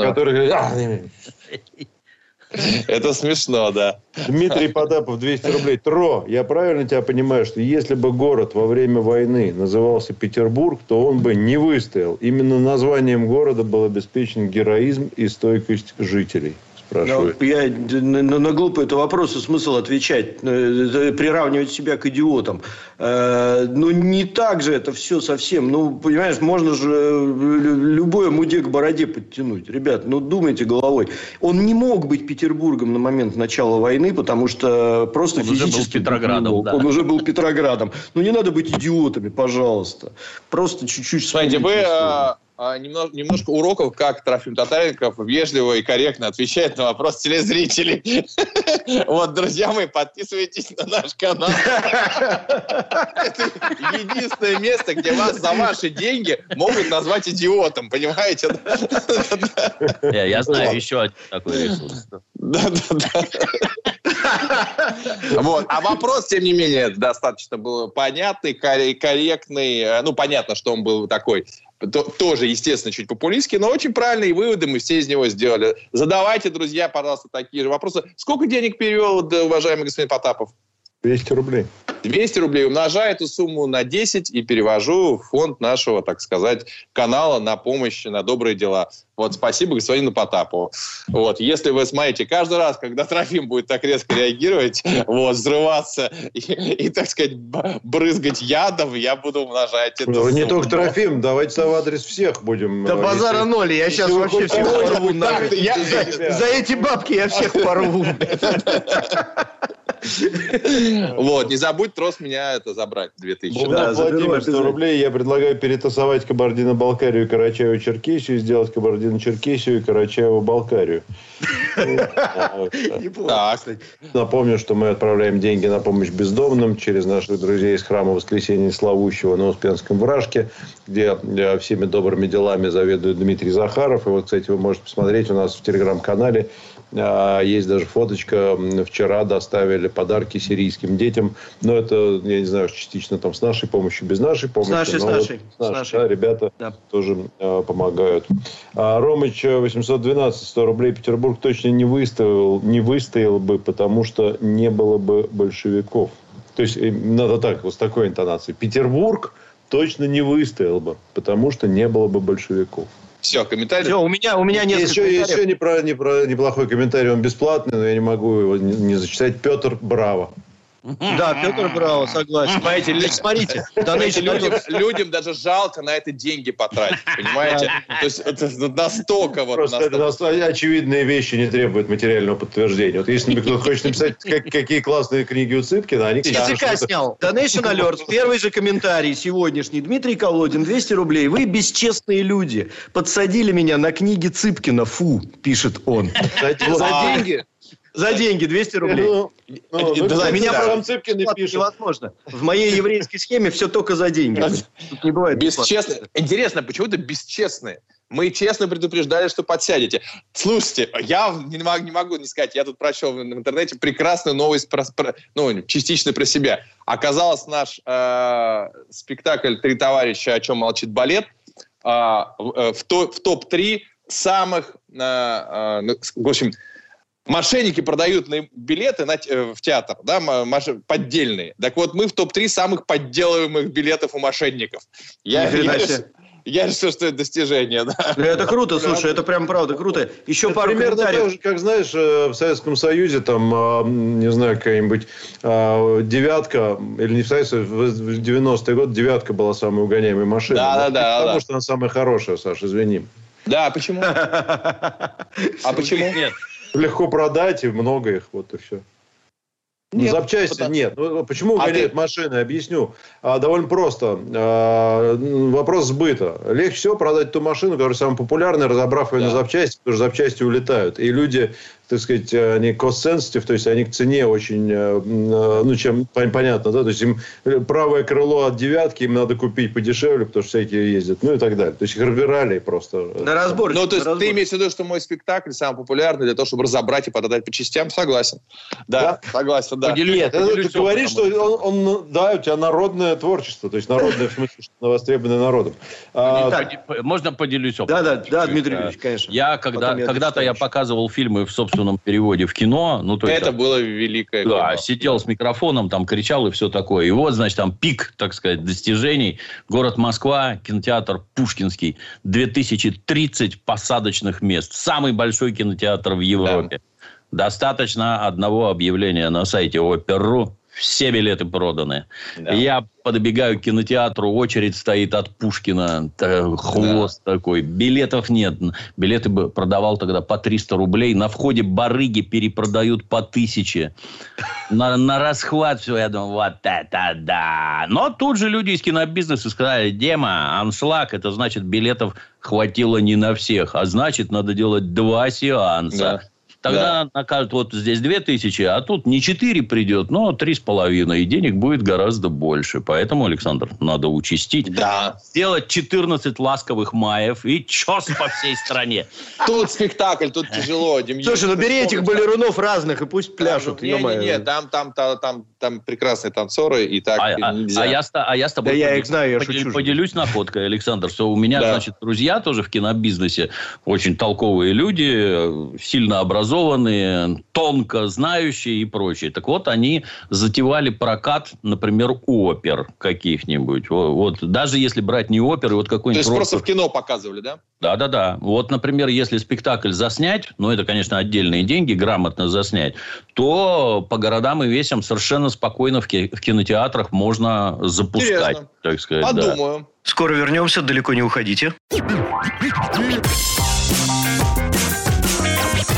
Это смешно, да. Дмитрий Потапов, 200 рублей. Тро, я правильно тебя понимаю, что если бы город во время войны назывался Петербург, то он бы не выстоял. Именно названием города был обеспечен героизм и стойкость жителей спрашивают. Ну, я на, на глупый это вопрос смысл отвечать, э, приравнивать себя к идиотам. Э, ну, не так же это все совсем. Ну, понимаешь, можно же э, любое муде к бороде подтянуть. Ребят, ну, думайте головой. Он не мог быть Петербургом на момент начала войны, потому что просто он физически... Уже был Петроградом, да. Он уже был Петроградом. Ну, не надо быть идиотами, пожалуйста. Просто чуть-чуть... Смотрите, вы а, немножко, немножко уроков, как Трофим Татаренков вежливо и корректно отвечает на вопрос телезрителей. Вот, друзья мои, подписывайтесь на наш канал. Это единственное место, где вас за ваши деньги могут назвать идиотом, понимаете? Я знаю еще один такой ресурс. Да, да, да. Вот. А вопрос, тем не менее, достаточно был понятный, корректный. Ну, понятно, что он был такой тоже, естественно, чуть популистский, но очень правильные выводы мы все из него сделали. Задавайте, друзья, пожалуйста, такие же вопросы. Сколько денег перевел, уважаемый господин Потапов? 200 рублей. 200 рублей умножаю эту сумму на 10 и перевожу в фонд нашего, так сказать, канала на помощь, на добрые дела. Вот спасибо господину Потапову. Вот, если вы смотрите, каждый раз, когда Трофим будет так резко реагировать, вот, взрываться и, и так сказать, брызгать ядом, я буду умножать это. Ну, не только Трофим, давайте в адрес всех будем. Да базара ноль, я сейчас вообще всех порву. За эти бабки я всех порву. Вот, не забудь трос меня это забрать, 2000. Да, Владимир, 100 рублей. Я предлагаю перетасовать Кабардино-Балкарию и Карачаево-Черкесию, сделать Кабардино-Черкесию и Карачаево-Балкарию. Напомню, что мы отправляем деньги на помощь бездомным через наших друзей из храма Воскресения Славущего на Успенском Вражке, где э, всеми добрыми делами заведует Дмитрий Захаров. И вот, кстати, вы можете посмотреть у нас в телеграм-канале есть даже фоточка. Вчера доставили подарки сирийским детям. Но это, я не знаю, частично там с нашей помощью, без нашей помощи. С нашей, с нашей. Вот, с нашей. Да, ребята да. тоже э, помогают. А Ромыч 812, 100 рублей. Петербург точно не выстоял, не выстоял бы, потому что не было бы большевиков. То есть, надо так, вот с такой интонацией. Петербург точно не выстоял бы, потому что не было бы большевиков. Все, комментарий. Все, у меня, у меня нет. Еще, еще не про, не про, неплохой комментарий, он бесплатный, но я не могу его не, не зачитать. Петр Браво. Да, Петр Браво, согласен. Понимаете, Значит, смотрите, людям, людям даже жалко на это деньги потратить, понимаете? То есть это настолько вот... Просто настолько... это очевидные вещи не требуют материального подтверждения. Вот если кто-то хочет написать, как, какие классные книги у Цыпкина, они... Языка снял. Donation Alert. Первый же комментарий сегодняшний. Дмитрий Колодин, 200 рублей. Вы бесчестные люди. Подсадили меня на книги Цыпкина. Фу, пишет он. За деньги? За деньги 200 рублей. Ну, ну, ну, да, меня да. сам Цыпкин пишет. Невозможно. В моей еврейской схеме все только за деньги. Тут не бывает. Бесчестно. Интересно, почему-то бесчестные. Мы честно предупреждали, что подсядете. Слушайте, я не могу, не могу не сказать, я тут прочел в интернете прекрасную новость, про, про, ну, частично про себя. Оказалось, наш э, спектакль «Три товарища, о чем молчит балет» э, в, в топ-3 самых, э, э, в общем, Мошенники продают билеты на, э, в театр, да, поддельные. Так вот, мы в топ-3 самых подделываемых билетов у мошенников. Я, я, решил, я решил, что это достижение, да. Это круто, слушай, это прям правда круто. Еще это пару примерно комментариев. Так же, как, знаешь, э, в Советском Союзе, там, а, не знаю, какая-нибудь а, девятка, или не в Советском, в 90-е годы девятка была самой угоняемой машиной. Да, да, да. Потому да. что она самая хорошая, Саша, извини. Да, почему? А почему? Нет легко продать, и много их, вот и все. Ну, нет, запчасти потому... нет. Ну, почему угоняют а ты... машины? Объясню. А, довольно просто. А, вопрос сбыта. Легче всего продать ту машину, которая самая популярная, разобрав ее да. на запчасти, потому что запчасти улетают. И люди так сказать, они cost-sensitive, то есть они к цене очень, э, э, ну, чем понятно, да, то есть им правое крыло от девятки им надо купить подешевле, потому что всякие ездят, ну и так далее. То есть их разбирали просто. На разбор. Ну, то есть ты имеешь в виду, что мой спектакль самый популярный для того, чтобы разобрать и подать по частям? Согласен. Да, да? согласен, да. Поделюсь, Нет, поделюсь ты говоришь, что он, он, да, у тебя народное творчество, то есть народное в смысле, что востребованное народом. А, так, можно поделюсь опытом? Да, да, да, Дмитрий Ильич, конечно. Я когда, когда-то я показывал фильмы в собственном собственном переводе в кино. Ну, то это есть, было великое Да, кино. сидел с микрофоном, там кричал и все такое. И вот, значит, там пик, так сказать, достижений. Город Москва, кинотеатр Пушкинский. 2030 посадочных мест. Самый большой кинотеатр в Европе. Да. Достаточно одного объявления на сайте Опер.ру все билеты проданы. Да. Я подбегаю к кинотеатру, очередь стоит от Пушкина, хвост да. такой. Билетов нет. Билеты бы продавал тогда по 300 рублей. На входе барыги перепродают по 1000. На, на расхват все. Я думаю, вот это да. Но тут же люди из кинобизнеса сказали, Дема, аншлаг, это значит билетов хватило не на всех. А значит, надо делать два сеанса. Да. Тогда да. накажут, вот здесь 2000, а тут не 4 придет, но 3,5. И денег будет гораздо больше. Поэтому, Александр, надо участить. Да. Сделать 14 ласковых маев и чес по всей стране. Тут спектакль, тут тяжело. Слушай, ну бери этих балерунов разных и пусть пляшут. Не, не, не, там, там, там, там прекрасные танцоры, и так а, а нельзя. А я, а я с тобой да я их знаю, я поделюсь, шучу. поделюсь находкой, Александр, что у меня, значит, друзья тоже в кинобизнесе, очень толковые люди, сильно образованные образованные, тонко знающие и прочее. Так вот, они затевали прокат, например, опер каких-нибудь. Вот, даже если брать не оперы, вот какой-нибудь... То есть, просто в кино показывали, да? Да-да-да. Вот, например, если спектакль заснять, ну, это, конечно, отдельные деньги, грамотно заснять, то по городам и весям совершенно спокойно в, кинотеатрах можно запускать, Интересно. так сказать. Подумаю. Да. Скоро вернемся, далеко не уходите.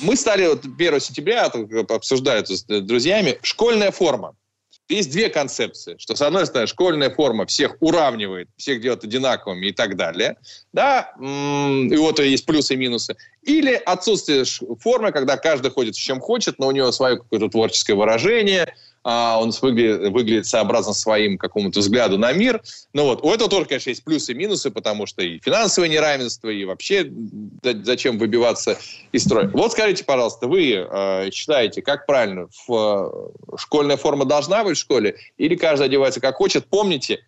Мы стали вот 1 сентября, обсуждали это с друзьями, школьная форма. Есть две концепции, что, с одной стороны, школьная форма всех уравнивает, всех делает одинаковыми и так далее, да, и вот есть плюсы и минусы. Или отсутствие формы, когда каждый ходит с чем хочет, но у него свое какое-то творческое выражение – а, он выглядит, выглядит сообразно своим какому-то взгляду на мир. Ну вот, у этого тоже, конечно, есть плюсы и минусы, потому что и финансовое неравенство, и вообще зачем выбиваться из строя. Вот скажите, пожалуйста, вы э, считаете, как правильно, в, школьная форма должна быть в школе, или каждый одевается как хочет? Помните,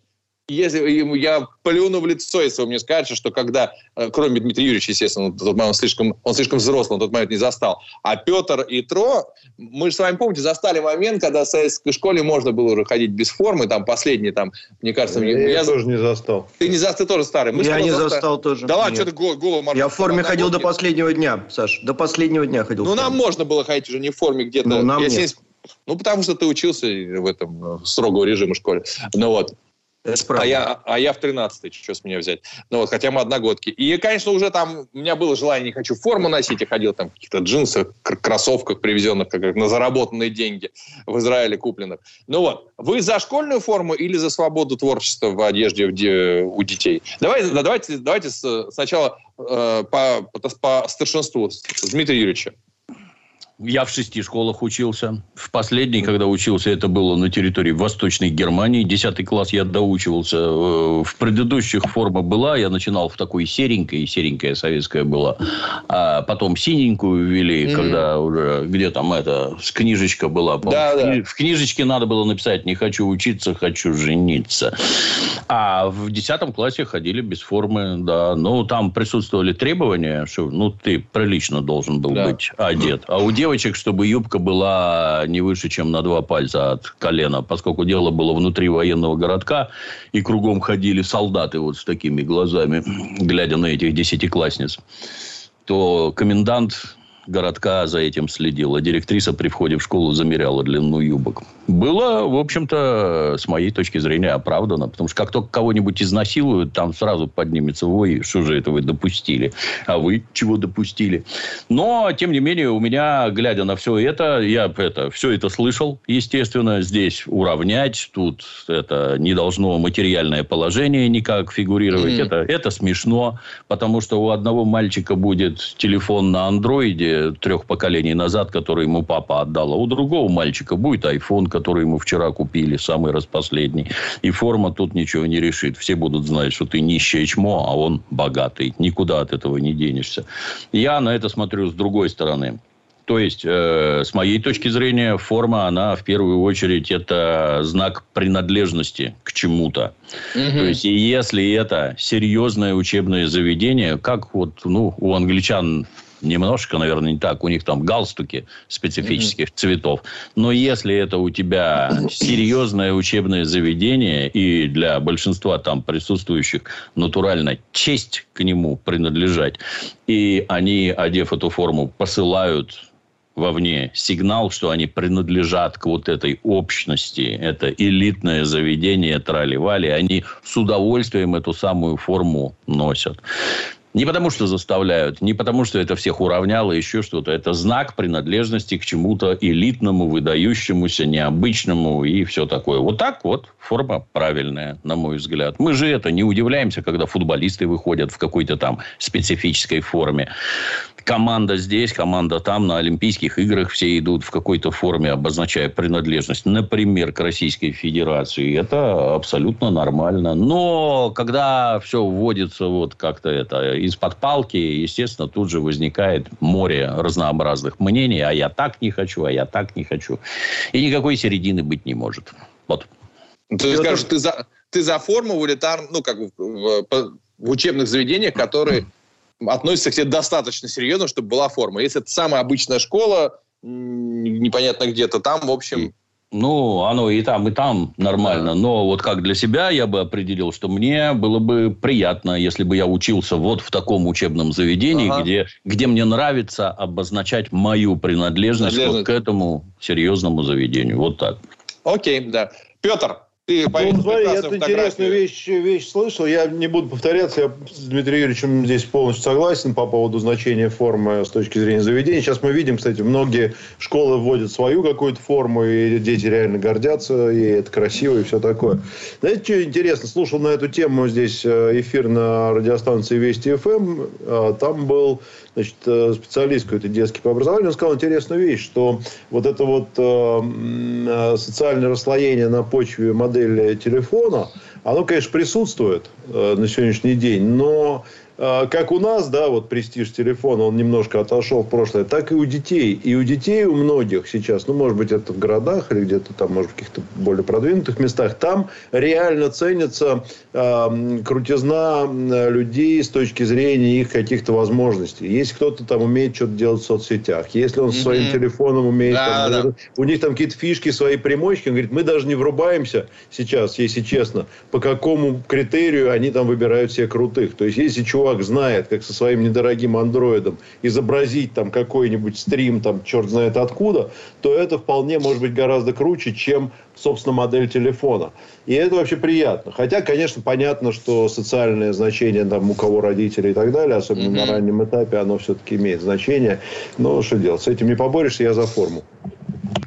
если я плюну в лицо, если вы мне скажете, что когда, э, кроме Дмитрия Юрьевича, естественно, тот момент он слишком, он слишком взрослый, он тот момент не застал, а Петр и Тро, мы же с вами, помните, застали момент, когда в советской школе можно было уже ходить без формы, там последний, там, мне кажется... Я, я, я тоже не застал. Ты не застал, ты тоже старый. Мы я не застал, застал тоже. Да ладно, что ты голову Я в форме ходил до последнего дня, Саш, до последнего дня ходил. Ну, нам можно было ходить уже не в форме где-то. Ну, нам нет. Ну, потому что ты учился в этом э, строгого режима школе. Ну вот. А я, а я в 13-й, что с меня взять? Ну вот, хотя мы одногодки. И, конечно, уже там у меня было желание, не хочу форму носить, я ходил там в каких-то джинсах, кроссовках, привезенных как, на заработанные деньги в Израиле купленных. Ну вот, вы за школьную форму или за свободу творчества в одежде у детей? Давайте, давайте, давайте сначала э, по, по, по старшинству Дмитрия Юрьевича. Я в шести школах учился. В последней, когда учился, это было на территории Восточной Германии. Десятый класс я доучивался. Э, в предыдущих форма была. Я начинал в такой серенькой. Серенькая советская была. А потом синенькую ввели, mm-hmm. когда уже... Где там это... С книжечка была. Да, в, да. в книжечке надо было написать «Не хочу учиться, хочу жениться». А в десятом классе ходили без формы, да. Ну, там присутствовали требования, что ну, ты прилично должен был да. быть одет. А у девушек девочек, чтобы юбка была не выше, чем на два пальца от колена, поскольку дело было внутри военного городка, и кругом ходили солдаты вот с такими глазами, глядя на этих десятиклассниц, то комендант городка за этим следила. Директриса при входе в школу замеряла длину юбок. Было, в общем-то, с моей точки зрения, оправдано. Потому что как только кого-нибудь изнасилуют, там сразу поднимется вой, что же это вы допустили? А вы чего допустили? Но, тем не менее, у меня, глядя на все это, я это, все это слышал, естественно. Здесь уравнять, тут это не должно материальное положение никак фигурировать. Mm-hmm. Это, это смешно, потому что у одного мальчика будет телефон на андроиде, трех поколений назад, который ему папа отдал. А у другого мальчика будет iPhone, который ему вчера купили, самый распоследний. И форма тут ничего не решит. Все будут знать, что ты нищее чмо, а он богатый. Никуда от этого не денешься. Я на это смотрю с другой стороны. То есть, э, с моей точки зрения, форма, она в первую очередь это знак принадлежности к чему-то. Угу. То есть, если это серьезное учебное заведение, как вот ну, у англичан немножко, наверное, не так. У них там галстуки специфических mm-hmm. цветов. Но если это у тебя серьезное учебное заведение, и для большинства там присутствующих натурально честь к нему принадлежать, и они, одев эту форму, посылают вовне сигнал, что они принадлежат к вот этой общности, это элитное заведение трали-вали, они с удовольствием эту самую форму носят. Не потому, что заставляют, не потому, что это всех уравняло, еще что-то. Это знак принадлежности к чему-то элитному, выдающемуся, необычному и все такое. Вот так вот форма правильная, на мой взгляд. Мы же это не удивляемся, когда футболисты выходят в какой-то там специфической форме команда здесь, команда там, на Олимпийских играх все идут в какой-то форме, обозначая принадлежность, например, к Российской Федерации. Это абсолютно нормально. Но когда все вводится вот как-то это из-под палки, естественно, тут же возникает море разнообразных мнений, а я так не хочу, а я так не хочу. И никакой середины быть не может. Вот. Ты скажешь, ты за, ты за форму в элитар, ну, как в, в, в учебных заведениях, которые относится к тебе достаточно серьезно, чтобы была форма. Если это самая обычная школа, непонятно где-то, там, в общем... Ну, оно и там, и там нормально. Но вот как для себя я бы определил, что мне было бы приятно, если бы я учился вот в таком учебном заведении, ага. где, где мне нравится обозначать мою принадлежность, принадлежность. вот к этому серьезному заведению. Вот так. Окей, да. Петр, ты ну, смотри, я интересную вещь, вещь слышал. Я не буду повторяться. Я с Дмитрием Юрьевичем здесь полностью согласен по поводу значения формы с точки зрения заведения. Сейчас мы видим, кстати, многие школы вводят свою какую-то форму, и дети реально гордятся, и это красиво, и все такое. Знаете, что интересно? Слушал на эту тему здесь э, эфир на радиостанции Вести ФМ. А, там был значит, э, специалист какой-то детский по образованию, он сказал интересную вещь, что вот это вот э, социальное расслоение на почве модели телефона, оно, конечно, присутствует э, на сегодняшний день, но как у нас, да, вот престиж телефона, он немножко отошел в прошлое, так и у детей. И у детей, у многих сейчас, ну, может быть, это в городах или где-то там, может, в каких-то более продвинутых местах, там реально ценится э, крутизна людей с точки зрения их каких-то возможностей. Если кто-то там умеет что-то делать в соцсетях, если он со своим mm-hmm. телефоном умеет, да, там, да. у них там какие-то фишки, свои примочки, он говорит, мы даже не врубаемся сейчас, если честно, по какому критерию они там выбирают себе крутых. То есть, если чувак чувак знает, как со своим недорогим андроидом изобразить там какой-нибудь стрим, там, черт знает откуда, то это вполне может быть гораздо круче, чем, собственно, модель телефона. И это вообще приятно. Хотя, конечно, понятно, что социальное значение там, у кого родители и так далее, особенно mm-hmm. на раннем этапе, оно все-таки имеет значение. Но что делать? С этим не поборешься, я за форму.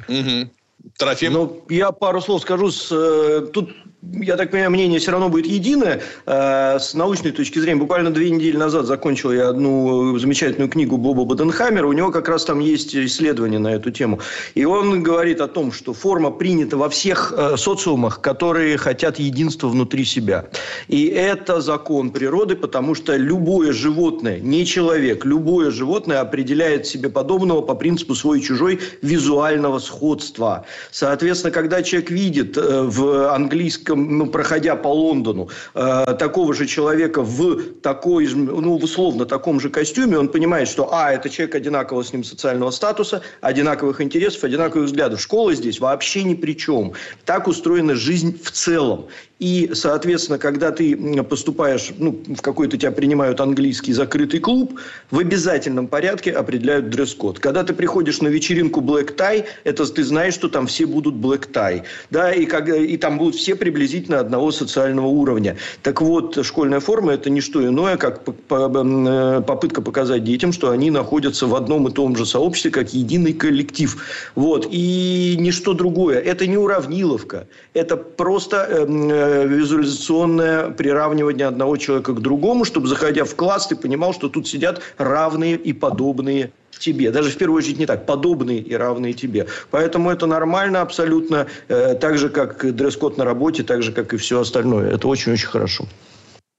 Угу. Трофим? Ну, я пару слов скажу. С, э, тут я так понимаю, мнение все равно будет единое. Э, с научной точки зрения, буквально две недели назад закончил я одну замечательную книгу Боба Баденхаммера. У него как раз там есть исследование на эту тему. И он говорит о том, что форма принята во всех э, социумах, которые хотят единства внутри себя. И это закон природы, потому что любое животное, не человек, любое животное определяет себе подобного по принципу свой-чужой визуального сходства. Соответственно, когда человек видит э, в английском ну, проходя по Лондону, э, такого же человека в такой, ну, условно таком же костюме, он понимает, что, а, это человек одинакового с ним социального статуса, одинаковых интересов, одинаковых взглядов. Школа здесь вообще ни при чем. Так устроена жизнь в целом. И, соответственно, когда ты поступаешь, ну, в какой-то тебя принимают английский закрытый клуб, в обязательном порядке определяют дресс-код. Когда ты приходишь на вечеринку Black Tie, это ты знаешь, что там все будут Black Tie. Да, и, как, и там будут все приблизительно одного социального уровня. Так вот, школьная форма – это не что иное, как э, попытка показать детям, что они находятся в одном и том же сообществе, как единый коллектив. Вот. И ничто другое. Это не уравниловка. Это просто эм, э, визуализационное приравнивание одного человека к другому, чтобы, заходя в класс, ты понимал, что тут сидят равные и подобные тебе. Даже в первую очередь не так. Подобные и равные тебе. Поэтому это нормально абсолютно. Э, так же, как дресс-код на работе, так же, как и все остальное. Это очень-очень хорошо.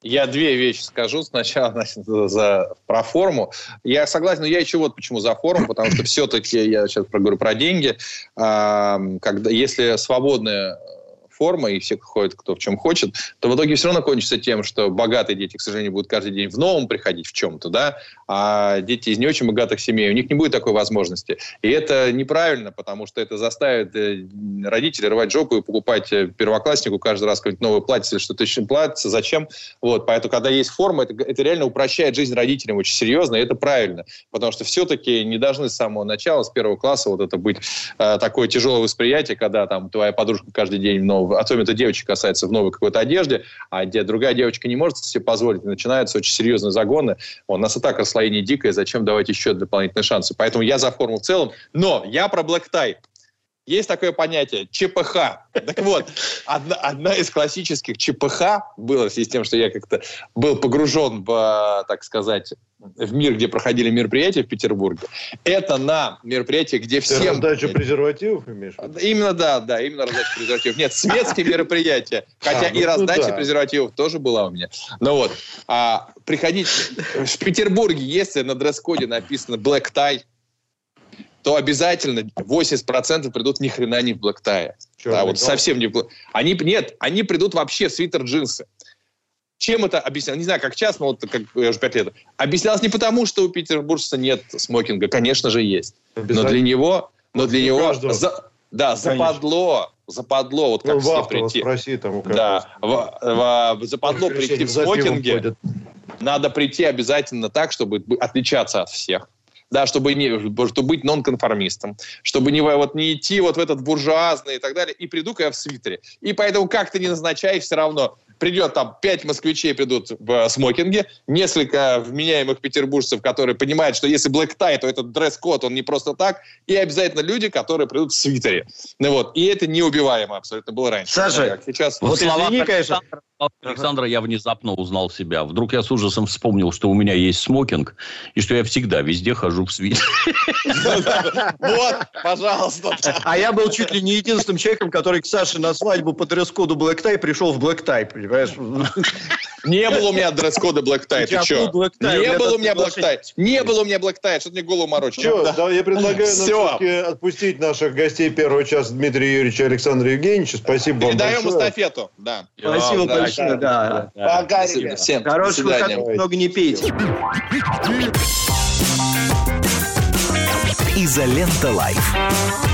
Я две вещи скажу. Сначала значит, за, про форму. Я согласен, но я еще вот почему за форму, потому что все-таки, я сейчас проговорю про деньги, а, когда, если свободная форма, и все ходят кто в чем хочет, то в итоге все равно кончится тем, что богатые дети, к сожалению, будут каждый день в новом приходить в чем-то, да, а дети из не очень богатых семей, у них не будет такой возможности. И это неправильно, потому что это заставит э, родителей рвать жопу и покупать э, первокласснику каждый раз какое-нибудь новое платье или что-то еще платье. Зачем? Вот, поэтому, когда есть форма, это, это реально упрощает жизнь родителям очень серьезно, и это правильно, потому что все-таки не должны с самого начала, с первого класса вот это быть э, такое тяжелое восприятие, когда там твоя подружка каждый день в новом особенно это девочек касается в новой какой-то одежде, а где другая девочка не может себе позволить, начинаются очень серьезные загоны. У нас и так расслоение дикое, зачем давать еще дополнительные шансы? Поэтому я за форму в целом, но я про Black Tie есть такое понятие ЧПХ. Так вот, одна, одна из классических ЧПХ было в связи с тем, что я как-то был погружен в, так сказать, в мир, где проходили мероприятия в Петербурге. Это на мероприятии, где всем... Ты раздачу презервативов имеешь? Именно, да, да, именно раздача презервативов. Нет, светские мероприятия. Хотя а, и ну раздача презервативов тоже была у меня. Ну вот, а, приходить в Петербурге, если на дресс-коде написано black tie, то обязательно 80% придут ни хрена не в блэктае. Да, вот совсем не в Они, нет, они придут вообще в свитер-джинсы. Чем это объяснялось? Не знаю, как сейчас, но вот как я уже пять лет. Объяснялось не потому, что у петербуржца нет смокинга. Конечно же, есть. Но для него... Но для него... За, да, западло, западло, вот как ну, все прийти. Спроси, там, да, в, в, западло прийти в смокинге. Надо прийти обязательно так, чтобы отличаться от всех да, чтобы, не, чтобы быть нонконформистом, чтобы не, вот, не идти вот в этот буржуазный и так далее, и приду-ка я в свитере. И поэтому как ты не назначаешь, все равно придет там пять москвичей придут в смокинге, несколько вменяемых петербуржцев, которые понимают, что если black tie, то этот дресс-код, он не просто так, и обязательно люди, которые придут в свитере. Ну вот, и это неубиваемо абсолютно было раньше. Саша, сейчас... Вот извини, конечно, Александра я внезапно узнал себя. Вдруг я с ужасом вспомнил, что у меня есть смокинг, и что я всегда везде хожу в свитере. Вот, пожалуйста. А я был чуть ли не единственным человеком, который к Саше на свадьбу по дресс-коду Black Tie пришел в Black Tie, понимаешь? Не было у меня дресс-кода Black Tie, ты что? Не было у меня Black Tie. Не было у меня Black Tie, что ты мне голову морочишь. Что, я предлагаю нам отпустить наших гостей первого часа Дмитрия Юрьевича и Александра Евгеньевича. Спасибо вам Передаем эстафету. Да. Спасибо большое. Да. Пока, Всем. Хороших выходных, много не пейте. Изолента Live.